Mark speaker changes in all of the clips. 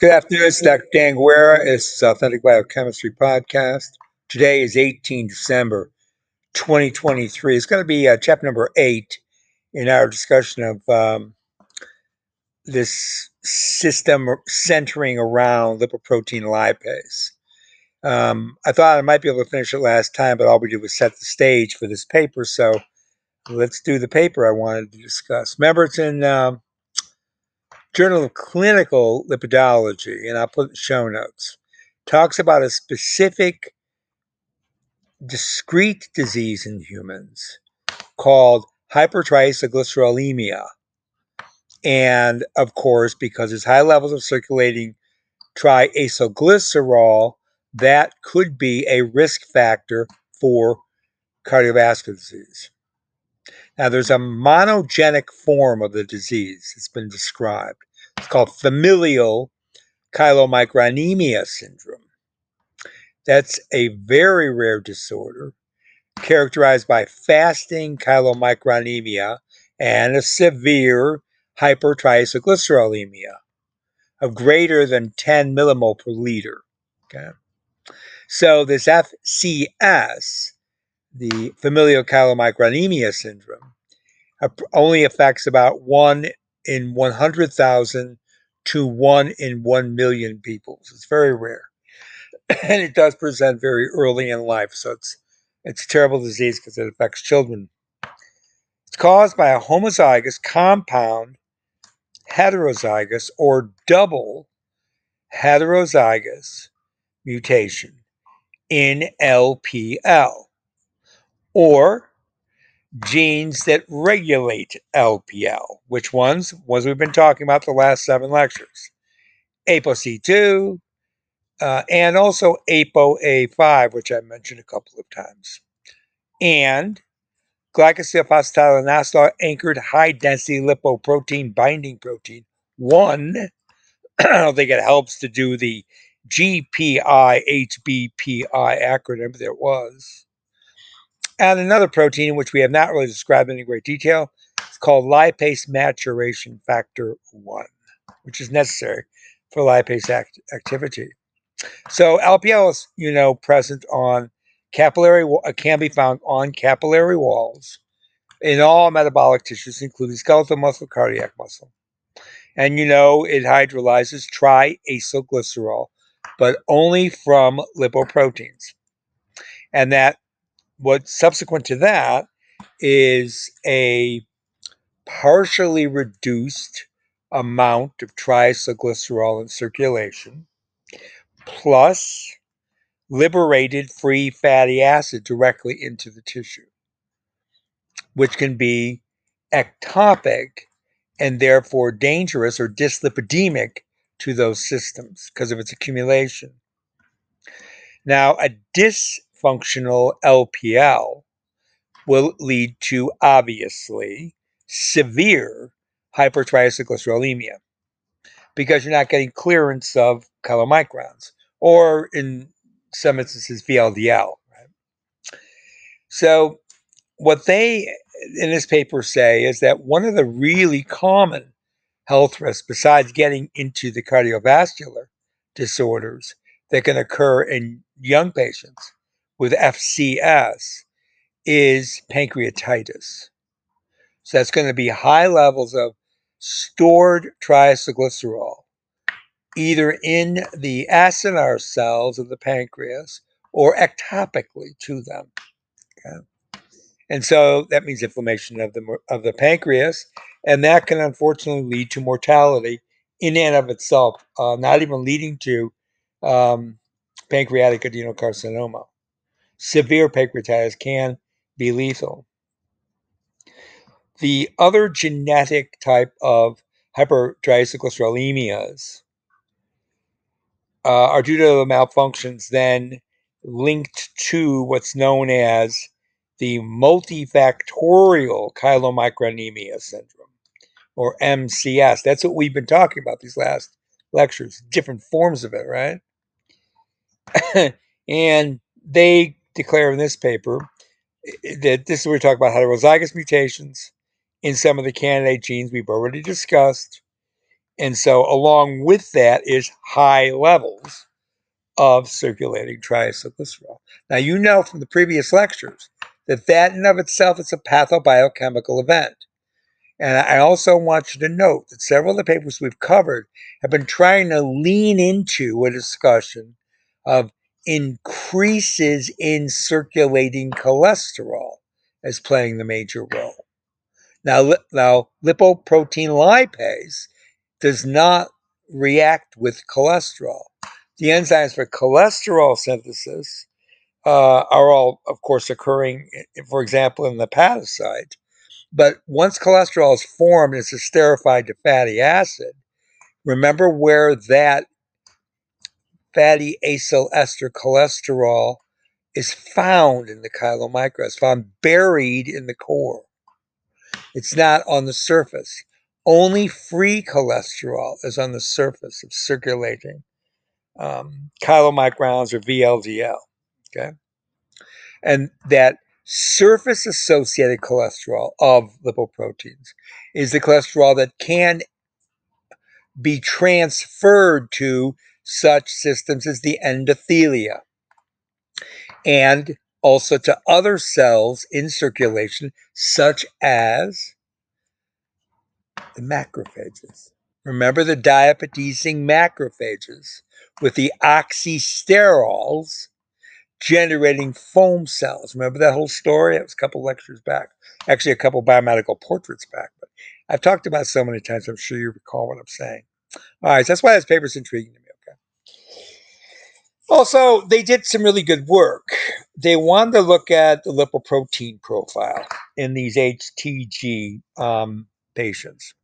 Speaker 1: Good afternoon. It's Dr. Dan Guerra. It's Authentic Biochemistry Podcast. Today is 18 December 2023. It's going to be uh, chapter number eight in our discussion of um, this system centering around lipoprotein lipase. Um, I thought I might be able to finish it last time, but all we did was set the stage for this paper. So let's do the paper I wanted to discuss. Remember, it's in um, Journal of Clinical Lipidology, and I'll put show notes, talks about a specific discrete disease in humans called hypertriacylglycerolemia. And of course, because there's high levels of circulating triacylglycerol, that could be a risk factor for cardiovascular disease. Now, there's a monogenic form of the disease that's been described. It's called familial chylomicronemia syndrome. That's a very rare disorder characterized by fasting chylomicronemia and a severe hypertriacylglycerolemia of greater than 10 millimole per liter. Okay. So this FCS the familial chylomicronemia syndrome only affects about 1 in 100,000 to 1 in 1 million people. So it's very rare. and it does present very early in life. So it's it's a terrible disease because it affects children. It's caused by a homozygous compound heterozygous or double heterozygous mutation in LPL or genes that regulate LPL. Which ones? Ones we've been talking about the last seven lectures. ApoC2 uh, and also ApoA5, which I mentioned a couple of times. And glycosylphosphatidylinositol anchored high density lipoprotein binding protein 1. I don't think it helps to do the GPI HBP1 acronym, there was and another protein, which we have not really described in any great detail. It's called lipase maturation factor 1, which is necessary for lipase act- activity. So LPL is, you know, present on capillary, uh, can be found on capillary walls in all metabolic tissues, including skeletal muscle, cardiac muscle. And you know, it hydrolyzes triacylglycerol, but only from lipoproteins. And that what subsequent to that is a partially reduced amount of triacylglycerol in circulation plus liberated free fatty acid directly into the tissue, which can be ectopic and therefore dangerous or dyslipidemic to those systems because of its accumulation. Now, a dis functional LPL will lead to obviously severe hypertriacylglycerolemia because you're not getting clearance of chylomicrons or in some instances VLDL. So what they in this paper say is that one of the really common health risks besides getting into the cardiovascular disorders that can occur in young patients with FCS is pancreatitis. So that's going to be high levels of stored triacylglycerol, either in the acinar cells of the pancreas or ectopically to them. Okay? And so that means inflammation of the of the pancreas, and that can unfortunately lead to mortality in and of itself, uh, not even leading to um, pancreatic adenocarcinoma severe pancreatitis can be lethal. The other genetic type of hypertriacylglycerolemias uh, are due to the malfunctions then linked to what's known as the multifactorial chylomicronemia syndrome, or MCS. That's what we've been talking about these last lectures, different forms of it, right? and they declare in this paper that this is where we talk about heterozygous mutations in some of the candidate genes we've already discussed, And so, along with that, is high levels of circulating triacylglycerol. Now, you know from the previous lectures that that in of itself is a pathobiochemical event. And I also want you to note that several of the papers we've covered have been trying to lean into a discussion of increases in circulating cholesterol as playing the major role. Now, now lipoprotein lipase does not react with cholesterol. The enzymes for cholesterol synthesis uh, are all, of course, occurring, for example, in the hepatocyte. But once cholesterol is formed, it's esterified to fatty acid. Remember where that fatty acyl ester cholesterol is found in the chylomicron. It's found buried in the core. It's not on the surface. Only free cholesterol is on the surface of circulating um, chylomicrons or VLDL. Okay. And that surface associated cholesterol of lipoproteins is the cholesterol that can be transferred to such systems as the endothelia and also to other cells in circulation, such as the macrophages. Remember the diapedesing macrophages with the oxysterols generating foam cells. Remember that whole story? It was a couple lectures back. Actually, a couple biomedical portraits back. But I've talked about so many times, I'm sure you recall what I'm saying. All right, so that's why this paper's intriguing to me. Also, they did some really good work. They wanted to look at the lipoprotein profile in these HTG um, patients.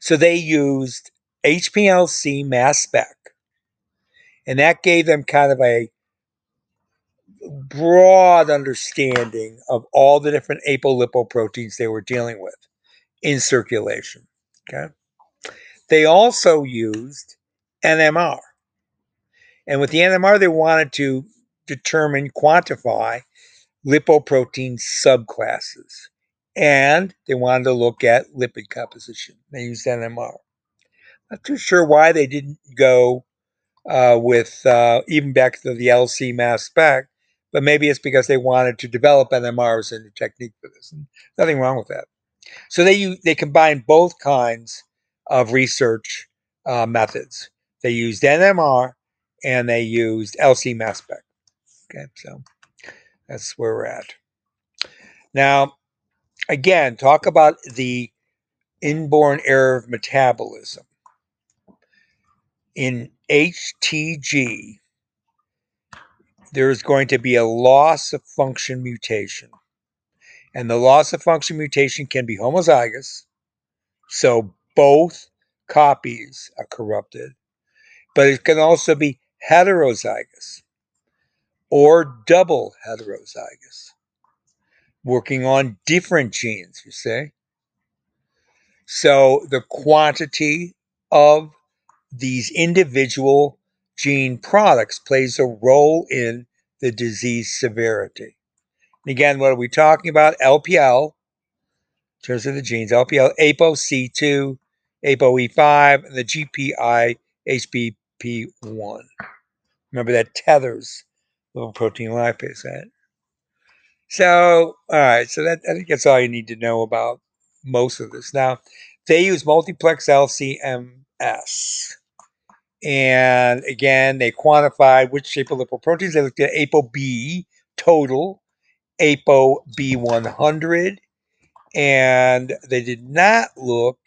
Speaker 1: So they used HPLC mass spec, and that gave them kind of a broad understanding of all the different apolipoproteins they were dealing with in circulation. Okay. They also used NMR. And with the NMR, they wanted to determine, quantify lipoprotein subclasses. And they wanted to look at lipid composition. They used NMR. Not too sure why they didn't go uh, with uh, even back to the LC mass spec, but maybe it's because they wanted to develop NMR as a new technique for this. And nothing wrong with that. So they they combined both kinds of research uh, methods. They used NMR and they used LC mass spec. Okay, so that's where we're at. Now, again, talk about the inborn error of metabolism. In HTG, there is going to be a loss of function mutation. And the loss of function mutation can be homozygous, so both copies are corrupted, but it can also be heterozygous or double heterozygous, working on different genes, you see. So the quantity of these individual gene products plays a role in the disease severity. And again, what are we talking about? LPL, in terms of the genes, LPL, ApoC2, ApoE5, and the GPI HBP1. Remember that tethers lipoprotein lipase, right? So, all right, so that I think that's all you need to know about most of this. Now, they use multiplex LCMS. And again, they quantified which shape of lipoproteins. They looked at ApoB total, ApoB100, and they did not look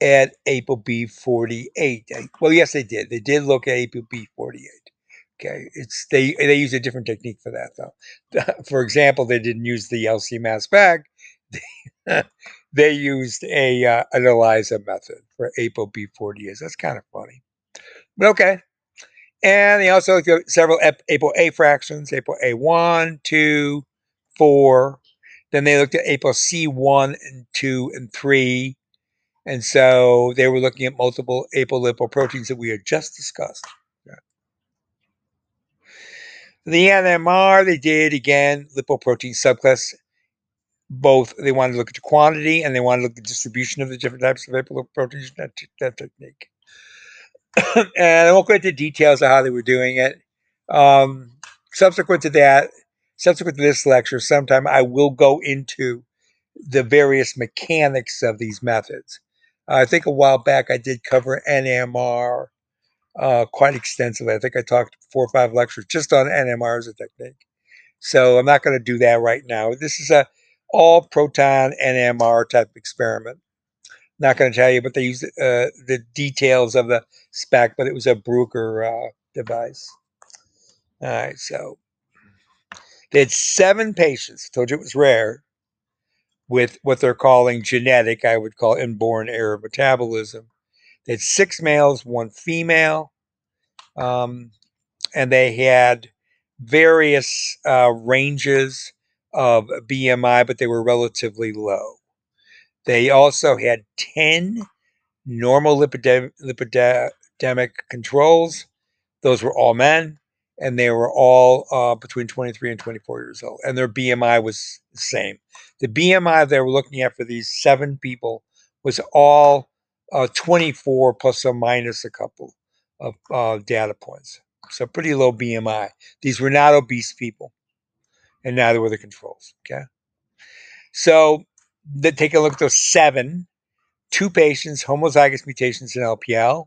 Speaker 1: at ApoB48. Well, yes, they did. They did look at ApoB48. Okay, it's they they use a different technique for that though. For example, they didn't use the LC mass spec. They, used a uh, an ELISA method for ApoB48. That's kind of funny, but okay. And they also looked at several ApoA fractions: ApoA1, 2, 4. Then they looked at ApoC1 and 2 and 3. And so they were looking at multiple apolipoproteins that we had just discussed. The NMR they did again, lipoprotein subclass. both they wanted to look at the quantity and they wanted to look at the distribution of the different types of apolipoproteins that, that technique. and I won't go into details of how they were doing it. Um, subsequent to that, subsequent to this lecture, sometime I will go into the various mechanics of these methods. I think a while back I did cover NMR uh, quite extensively. I think I talked four or five lectures just on NMR as a technique. So I'm not going to do that right now. This is a all proton NMR type experiment. Not going to tell you, but they used uh, the details of the spec, but it was a Bruker uh, device. All right, so they had seven patients. Told you it was rare with what they're calling genetic, I would call inborn error metabolism. They had six males, one female, um, and they had various uh, ranges of BMI, but they were relatively low. They also had 10 normal lipidem- lipidemic controls. Those were all men, and they were all uh, between 23 and 24 years old, and their BMI was the same. The BMI they were looking at for these seven people was all uh, 24 plus or minus a couple of uh, data points. So pretty low BMI. These were not obese people, and neither were the controls. Okay. So the, take a look at those seven. Two patients, homozygous mutations in LPL.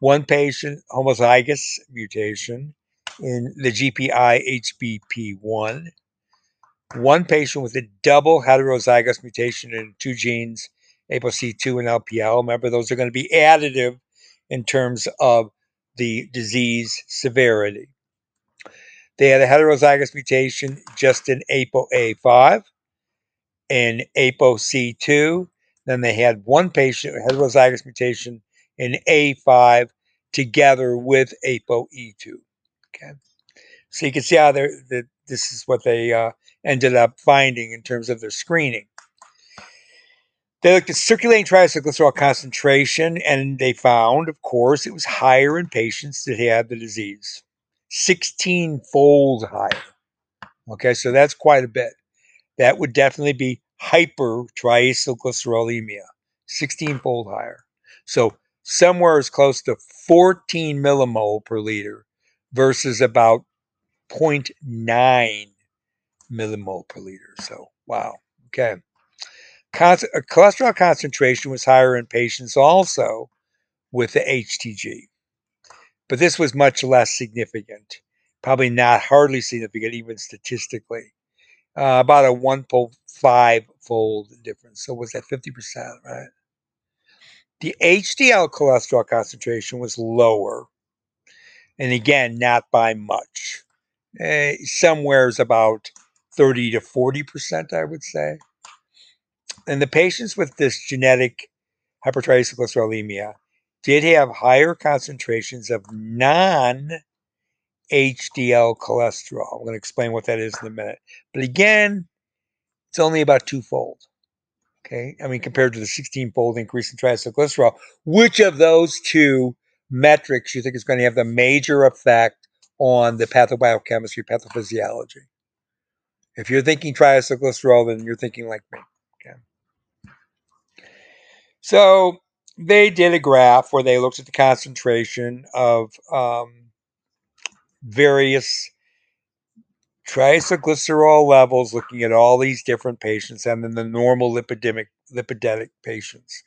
Speaker 1: One patient, homozygous mutation in the GPI HBP1. One patient with a double heterozygous mutation in two genes, ApoC2 and LPL. Remember, those are going to be additive in terms of the disease severity. They had a heterozygous mutation just in ApoA5 and ApoC2. Then they had one patient heterozygous mutation in A5 together with ApoE2. Okay. So you can see how that this is what they uh, ended up finding in terms of their screening. They looked at circulating triacylglycerol concentration, and they found, of course, it was higher in patients that had the disease, 16 fold higher. Okay, so that's quite a bit. That would definitely be hypertriacylglycerolemia, 16 fold higher. So somewhere as close to 14 millimole per liter versus about 0.9 millimole per liter. So, wow. Okay. Con- cholesterol concentration was higher in patients also with the HTG, but this was much less significant. Probably not hardly significant, even statistically. Uh, about a 1.5 fold difference. So, was that 50%, right? The HDL cholesterol concentration was lower, and again, not by much. Uh, somewhere is about 30 to 40%, I would say. And the patients with this genetic hypertriglyceridemia did have higher concentrations of non HDL cholesterol. I'm going to explain what that is in a minute. But again, it's only about twofold. Okay. I mean, compared to the 16 fold increase in triglycerol, which of those two metrics you think is going to have the major effect on the pathobiochemistry, pathophysiology? If you're thinking triacylglycerol, then you're thinking like me. So they did a graph where they looked at the concentration of um, various triacylglycerol levels, looking at all these different patients, and then the normal lipidemic lipidic patients.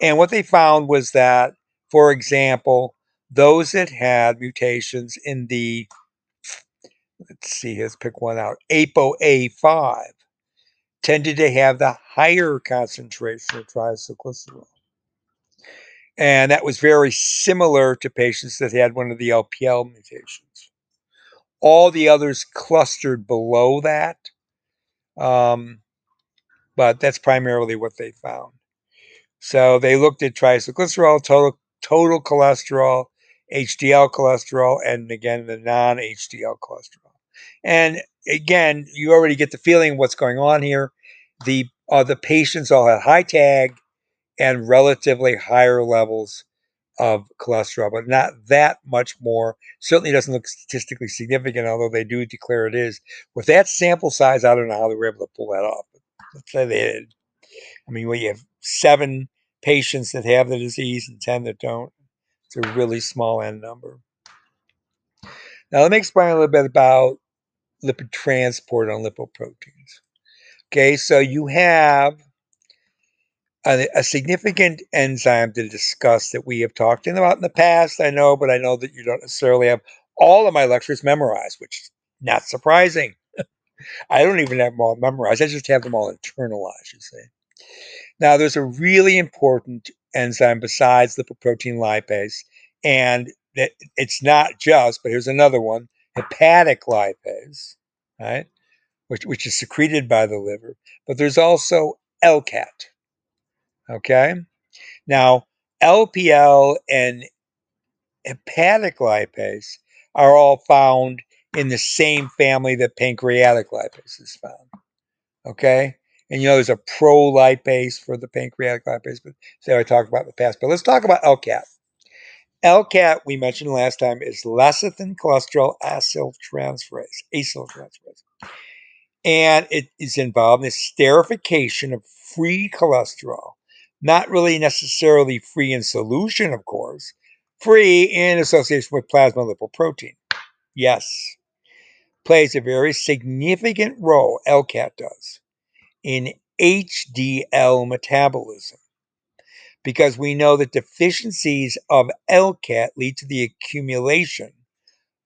Speaker 1: And what they found was that, for example, those that had mutations in the let's see, let's pick one out, ApoA5 tended to have the higher concentration of triacylglycerol. And that was very similar to patients that had one of the LPL mutations. All the others clustered below that, um, but that's primarily what they found. So they looked at triacylglycerol, total, total cholesterol, HDL cholesterol, and again, the non HDL cholesterol. And again, you already get the feeling what's going on here. The uh, the patients all had high tag and relatively higher levels of cholesterol, but not that much more. Certainly doesn't look statistically significant, although they do declare it is. With that sample size, I don't know how they were able to pull that off. Let's say they did. I mean, when you have seven patients that have the disease and 10 that don't, it's a really small n number. Now, let me explain a little bit about lipid transport on lipoproteins. Okay, so you have a, a, significant enzyme to discuss that we have talked about in the past, I know, but I know that you don't necessarily have all of my lectures memorized, which is not surprising. I don't even have them all memorized. I just have them all internalized, you see. Now, there's a really important enzyme besides lipoprotein lipase, and it's not just, but here's another one, hepatic lipase, right? Which, which is secreted by the liver. But there's also LCAT, okay? Now, LPL and hepatic lipase are all found in the same family that pancreatic lipase is found. Okay? And you know there's a pro-lipase for the pancreatic lipase, but so I talked about in the past. But let's talk about LCAT. LCAT, we mentioned last time, is lecithin cholesterol acyltransferase, acyltransferase. And it is involved in the esterification of free cholesterol. Not really necessarily free in solution, of course, free in association with plasma lipoprotein. Yes, plays a very significant role, LCAT does, in HDL metabolism. Because we know that deficiencies of LCAT lead to the accumulation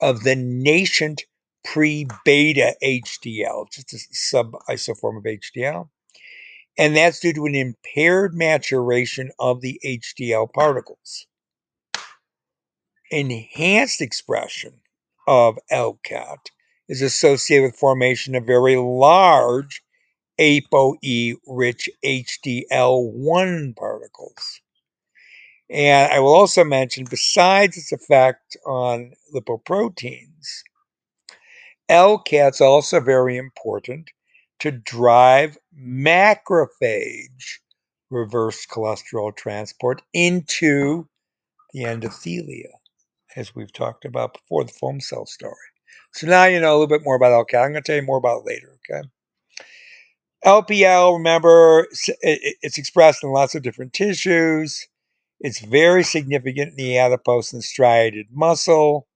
Speaker 1: of the nascent pre beta HDL, just a sub isoform of HDL. And that's due to an impaired maturation of the HDL particles. Enhanced expression of LCAT is associated with formation of very large ApoE rich HDL1 particles. And I will also mention, besides its effect on lipoproteins, LCAT's also very important to drive macrophage reverse cholesterol transport into the endothelia, as we've talked about before, the foam cell story. So now you know a little bit more about LCAT. I'm going to tell you more about it later, okay? LPL, remember, it's expressed in lots of different tissues. It's very significant in the adipose and striated muscle.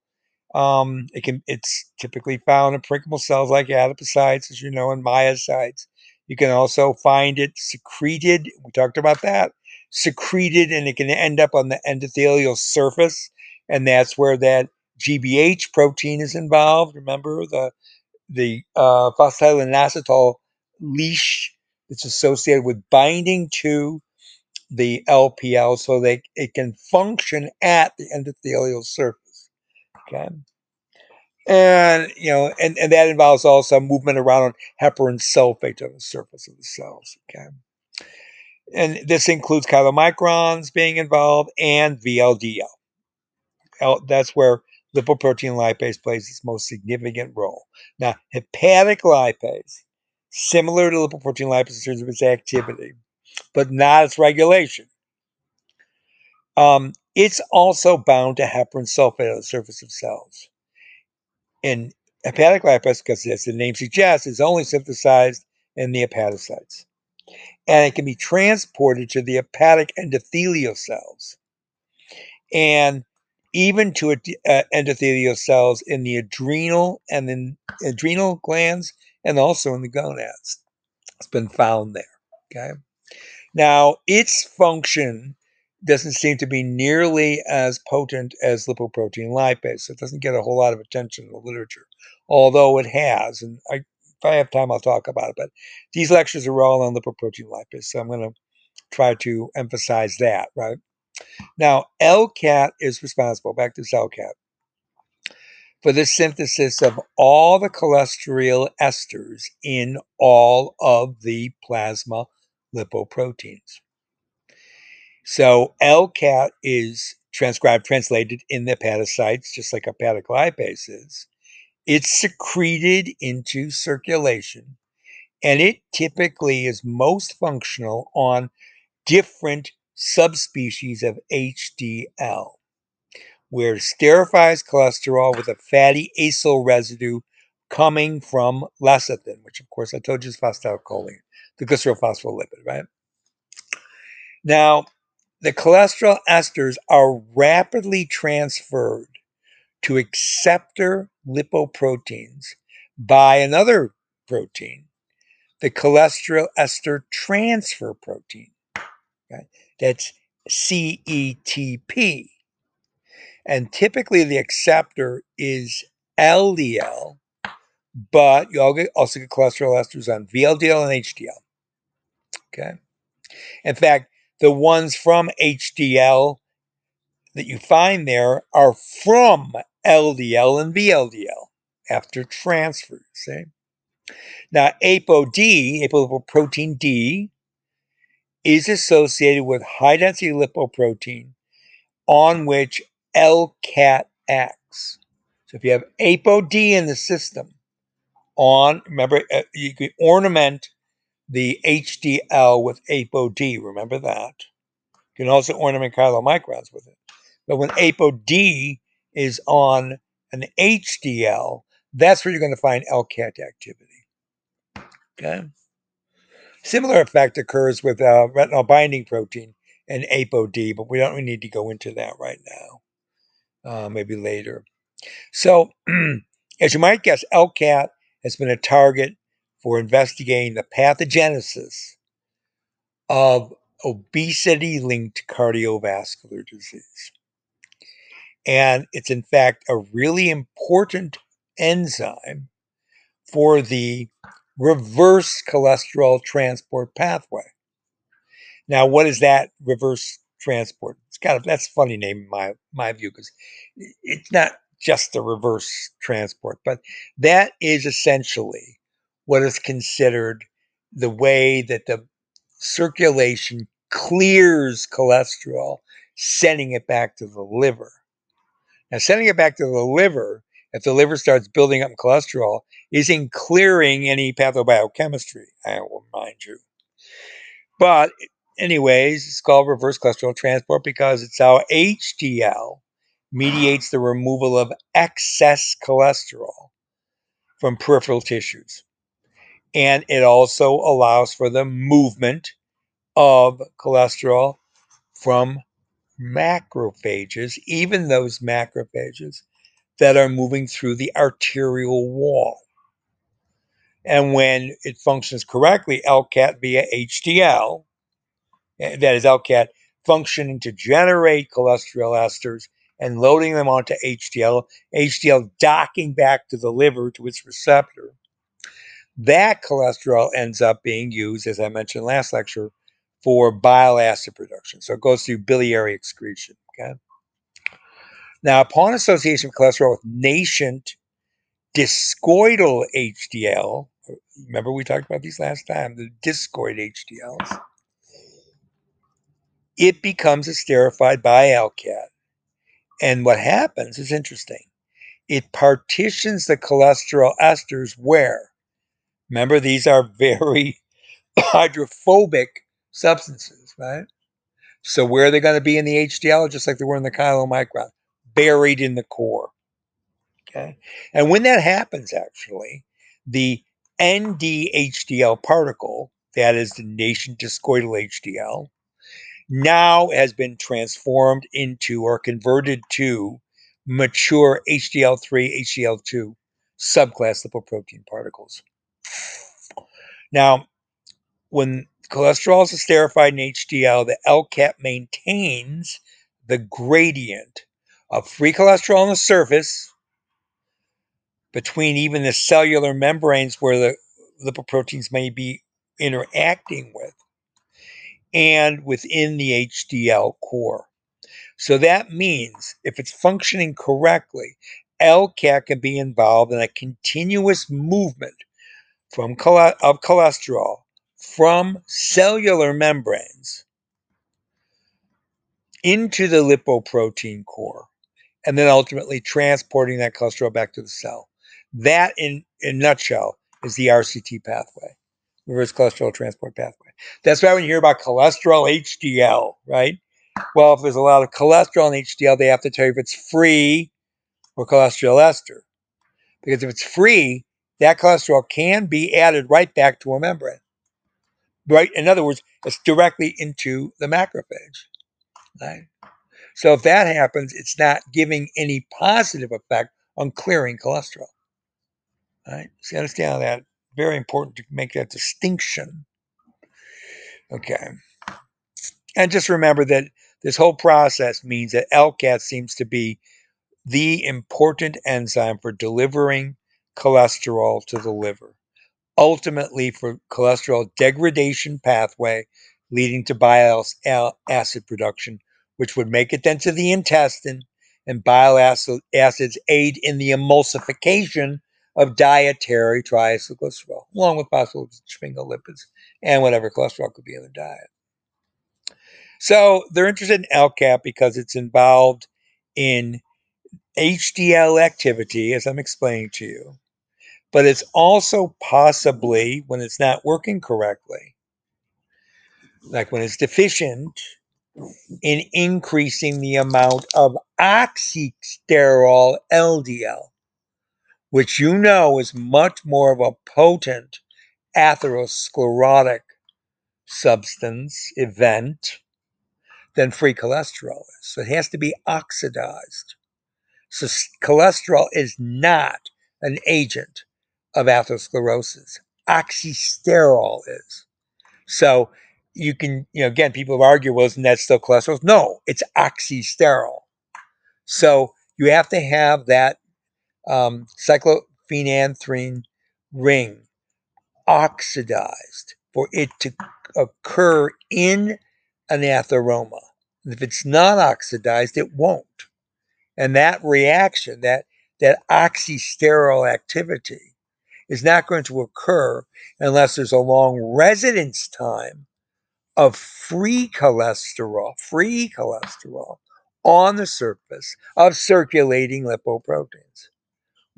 Speaker 1: Um, it can it's typically found in parenchymal cells like adipocytes, as you know, and myocytes. You can also find it secreted. We talked about that. Secreted, and it can end up on the endothelial surface, and that's where that GBH protein is involved. Remember the the uh, leash that's associated with binding to the LPL so that it can function at the endothelial surface. Okay. And you know, and, and that involves also movement around heparan sulfate on the surface of the cells. Okay. And this includes chylomicrons being involved and VLDL. That's where lipoprotein lipase plays its most significant role. Now, hepatic lipase, similar to lipoprotein lipase in terms of its activity, but not its regulation. Um, it's also bound to heparan sulfate on the surface of cells. And hepatic lipase, because as the name suggests, is only synthesized in the hepatocytes. And it can be transported to the hepatic endothelial cells. And even to uh, endothelial cells in the adrenal and then adrenal glands and also in the gonads. It's been found there. Okay. Now, its function doesn't seem to be nearly as potent as lipoprotein lipase. So it doesn't get a whole lot of attention in the literature, although it has. And I, if I have time, I'll talk about it. But these lectures are all on lipoprotein lipase. So I'm going to try to emphasize that, right? Now, LCAT is responsible, back to LCAT, for the synthesis of all the cholesterol esters in all of the plasma lipoproteins. So LCAT is transcribed, translated in the hepatocytes, just like hepatic lipase is. It's secreted into circulation, and it typically is most functional on different subspecies of HDL, where it esterifies cholesterol with a fatty acyl residue coming from lecithin, which of course I told you is phosphatidylcholine. the glycerophospholipid, right? Now, the cholesterol esters are rapidly transferred to acceptor lipoproteins by another protein, the cholesterol ester transfer protein. Right? That's CETP. And typically the acceptor is LDL, but you also get cholesterol esters on VLDL and HDL. Okay. In fact, the ones from HDL that you find there are from LDL and VLDL after transfer. See? Now, ApoD, apolipoprotein D, is associated with high density lipoprotein on which LCAT acts. So if you have ApoD in the system, on remember uh, you can ornament the HDL with ApoD. Remember that. You can also ornament chylomicrons with it. But when ApoD is on an HDL, that's where you're going to find LCAT activity. Okay. Similar effect occurs with uh, retinol binding protein and ApoD, but we don't really need to go into that right now. Uh, maybe later. So, as you might guess, LCAT has been a target for investigating the pathogenesis of obesity linked cardiovascular disease. And it's in fact a really important enzyme for the reverse cholesterol transport pathway. Now, what is that reverse transport? It's kind of that's a funny name in my my view because it's not just the reverse transport, but that is essentially what is considered the way that the circulation clears cholesterol, sending it back to the liver. Now, sending it back to the liver, if the liver starts building up cholesterol, isn't clearing any pathobiochemistry, I will remind you. But, anyways, it's called reverse cholesterol transport because it's how HDL mediates the removal of excess cholesterol from peripheral tissues. And it also allows for the movement of cholesterol from macrophages, even those macrophages that are moving through the arterial wall. And when it functions correctly, LCAT via HDL, Eh, that is LCAT functioning to generate cholesterol esters and loading them onto HDL, HDL docking back to the liver to its receptor. That cholesterol ends up being used, as I mentioned last lecture, for bile acid production. So it goes through biliary excretion. Okay. Now, upon association of cholesterol with nascent discoidal HDL, remember we talked about these last time, the discoid HDLs, it becomes esterified by LCAT. And what happens is interesting. It partitions the cholesterol esters where? Remember, these are very hydrophobic substances, right? So where are they going to be in the HDL? Just like they were in the chylomicron, buried in the core. Okay. And when that happens, actually, the NDHDL particle, that is the nascent discoidal HDL, now has been transformed into or converted to mature HDL3, HDL2 subclass lipoprotein particles. Now, when cholesterol is esterified in HDL, the LCAT maintains the gradient of free cholesterol on the surface between even the cellular membranes where the lipoproteins may be interacting with and within the HDL core. So that means if it's functioning correctly, LCAT can be involved in a continuous movement from of cholesterol from cellular membranes into the lipoprotein core and then ultimately transporting that cholesterol back to the cell. That, in a nutshell, is the RCT pathway, reverse cholesterol transport pathway. That's why when you hear about cholesterol HDL, right? Well, if there's a lot of cholesterol in HDL, they have to tell you if it's free or cholesterol ester. Because if it's free, that cholesterol can be added right back to a membrane. right? In other words, it's directly into the macrophage. Right? So if that happens, it's not giving any positive effect on clearing cholesterol. Right? So you understand that? Very important to make that distinction. Okay. And just remember that this whole process means that LCAT seems to be the important enzyme for delivering cholesterol to the liver, ultimately for cholesterol degradation pathway leading to bile acid production, which would make it then to the intestine, and bile acids aid in the emulsification of dietary triacylglycerol, along with phospholipids and whatever cholesterol could be in the diet. So they're interested in LCAT because it's involved in HDL activity, as I'm explaining to you, but it's also possibly when it's not working correctly, like when it's deficient in increasing the amount of oxysterol LDL, which you know is much more of a potent atherosclerotic substance event than free cholesterol is. So it has to be oxidized. So cholesterol is not an agent of atherosclerosis. Oxysterol is. So you can, you know, again, people have argued, well, isn't that still cholesterol? No, it's oxysterol. So you have to have that um, cyclophenanthrene ring oxidized for it to occur in an atheroma. If it's not oxidized, it won't. And that reaction, that, that oxysterol activity, is not going to occur unless there's a long residence time of free cholesterol, free cholesterol on the surface of circulating lipoproteins,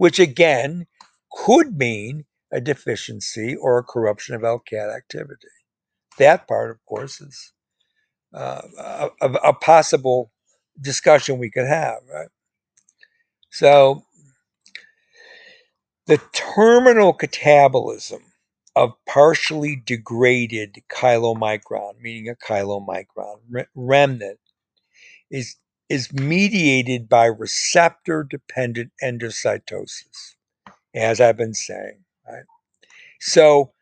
Speaker 1: which again could mean a deficiency or a corruption of LCAT activity. That part, of course, is uh, a, a, possible discussion we could have, right? So, the terminal catabolism of partially degraded chylomicron, meaning a chylomicron remnant, is, is mediated by receptor dependent endocytosis, as I've been saying. Right? So,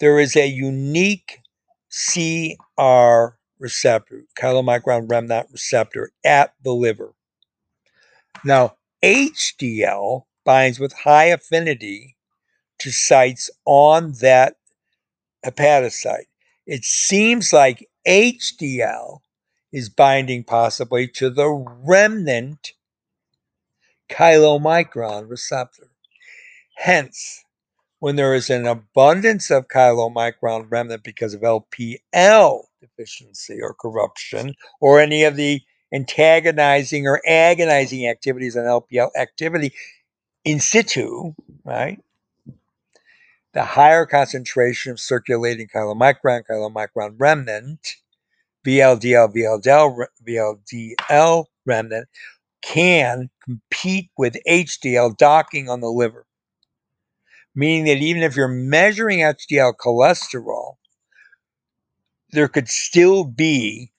Speaker 1: there is a unique CR receptor, chylomicron remnant receptor, at the liver. Now, HDL binds with high affinity to sites on that hepatocyte. It seems like HDL is binding possibly to the remnant chylomicron receptor. Hence, when there is an abundance of chylomicron remnant because of LPL deficiency or corruption, or any of the antagonizing or agonizing activities on LPL activity in situ, right? The higher concentration of circulating chylomicron, chylomicron remnant, VLDL, VLDL, VLDL remnant can compete with HDL docking on the liver meaning that even if you're measuring HDL cholesterol, there could still be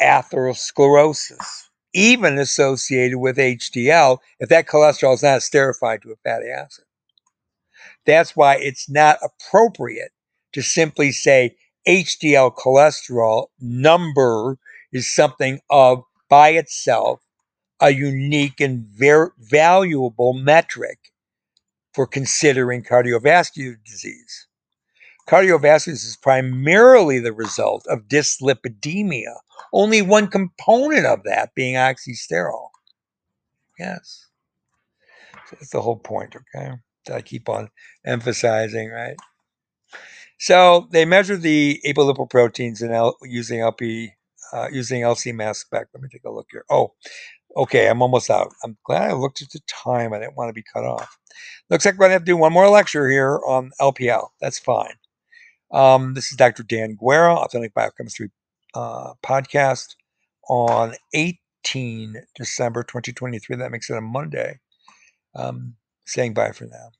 Speaker 1: atherosclerosis, even associated with HDL, if that cholesterol is not esterified to a fatty acid. That's why it's not appropriate to simply say HDL cholesterol number is something of by itself a unique and very valuable metric for considering cardiovascular disease. Cardiovascular disease is primarily the result of dyslipidemia, only one component of that being oxysterol. Yes. So that's the whole point, okay? That I keep on emphasizing, right? So they measure the apolipoproteins in L, using LP, uh, using LC mass spec. Let me take a look here. Oh, okay, I'm almost out. I'm glad I looked at the time. I didn't want to be cut off. Looks like we're going to have to do one more lecture here on LPL. That's fine. Um, this is Dr. Dan Guerra, Authentic Biochemistry uh, podcast on 18 December 2023. That makes it a Monday. Um, saying bye for now.